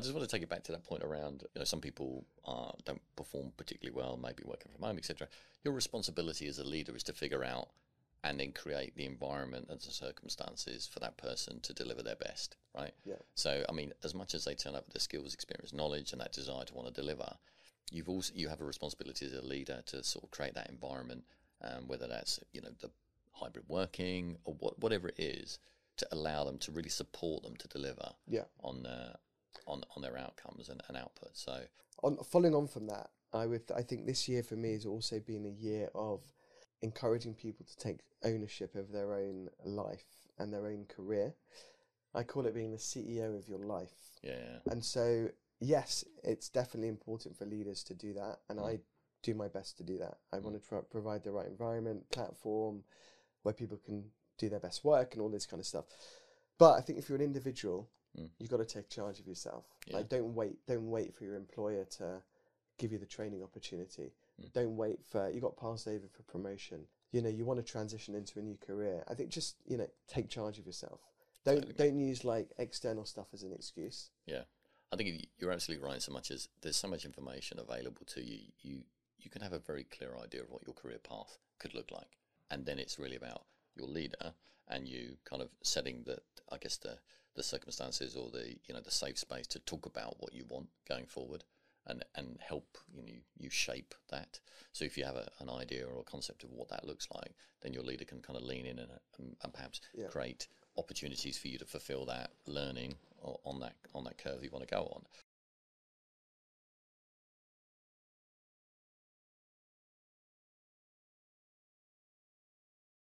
I just want to take it back to that point around you know some people uh, don't perform particularly well, maybe working from home, etc. Your responsibility as a leader is to figure out and then create the environment and the circumstances for that person to deliver their best, right? Yeah. So, I mean, as much as they turn up with the skills, experience, knowledge, and that desire to want to deliver, you've also you have a responsibility as a leader to sort of create that environment, um, whether that's you know the hybrid working or what, whatever it is, to allow them to really support them to deliver Yeah. on uh, on on their outcomes and, and output. So, on following on from that, I would I think this year for me has also been a year of encouraging people to take ownership of their own life and their own career. I call it being the CEO of your life. yeah, And so, yes, it's definitely important for leaders to do that, and mm. I do my best to do that. I mm. want to try provide the right environment, platform where people can do their best work and all this kind of stuff. But I think if you're an individual, Mm. you've got to take charge of yourself. Yeah. Like, don't wait. Don't wait for your employer to give you the training opportunity. Mm. Don't wait for you got passed over for promotion. You know, you want to transition into a new career. I think just you know, take charge of yourself. Don't Totally. don't use like external stuff as an excuse. yeah. I think you- you're absolutely right. So much as there's so much information available to you, you you can have a very clear idea of what your career path could look like, and then it's really about your leader and you kind of setting the I guess the the circumstances or the you know the safe space to talk about what you want going forward and and help you know you shape that. So if you have a, an idea or a concept of what that looks like, then your leader can kind of lean in and and, and perhaps Yeah. create opportunities for you to fulfill that learning on that on that curve you want to go on.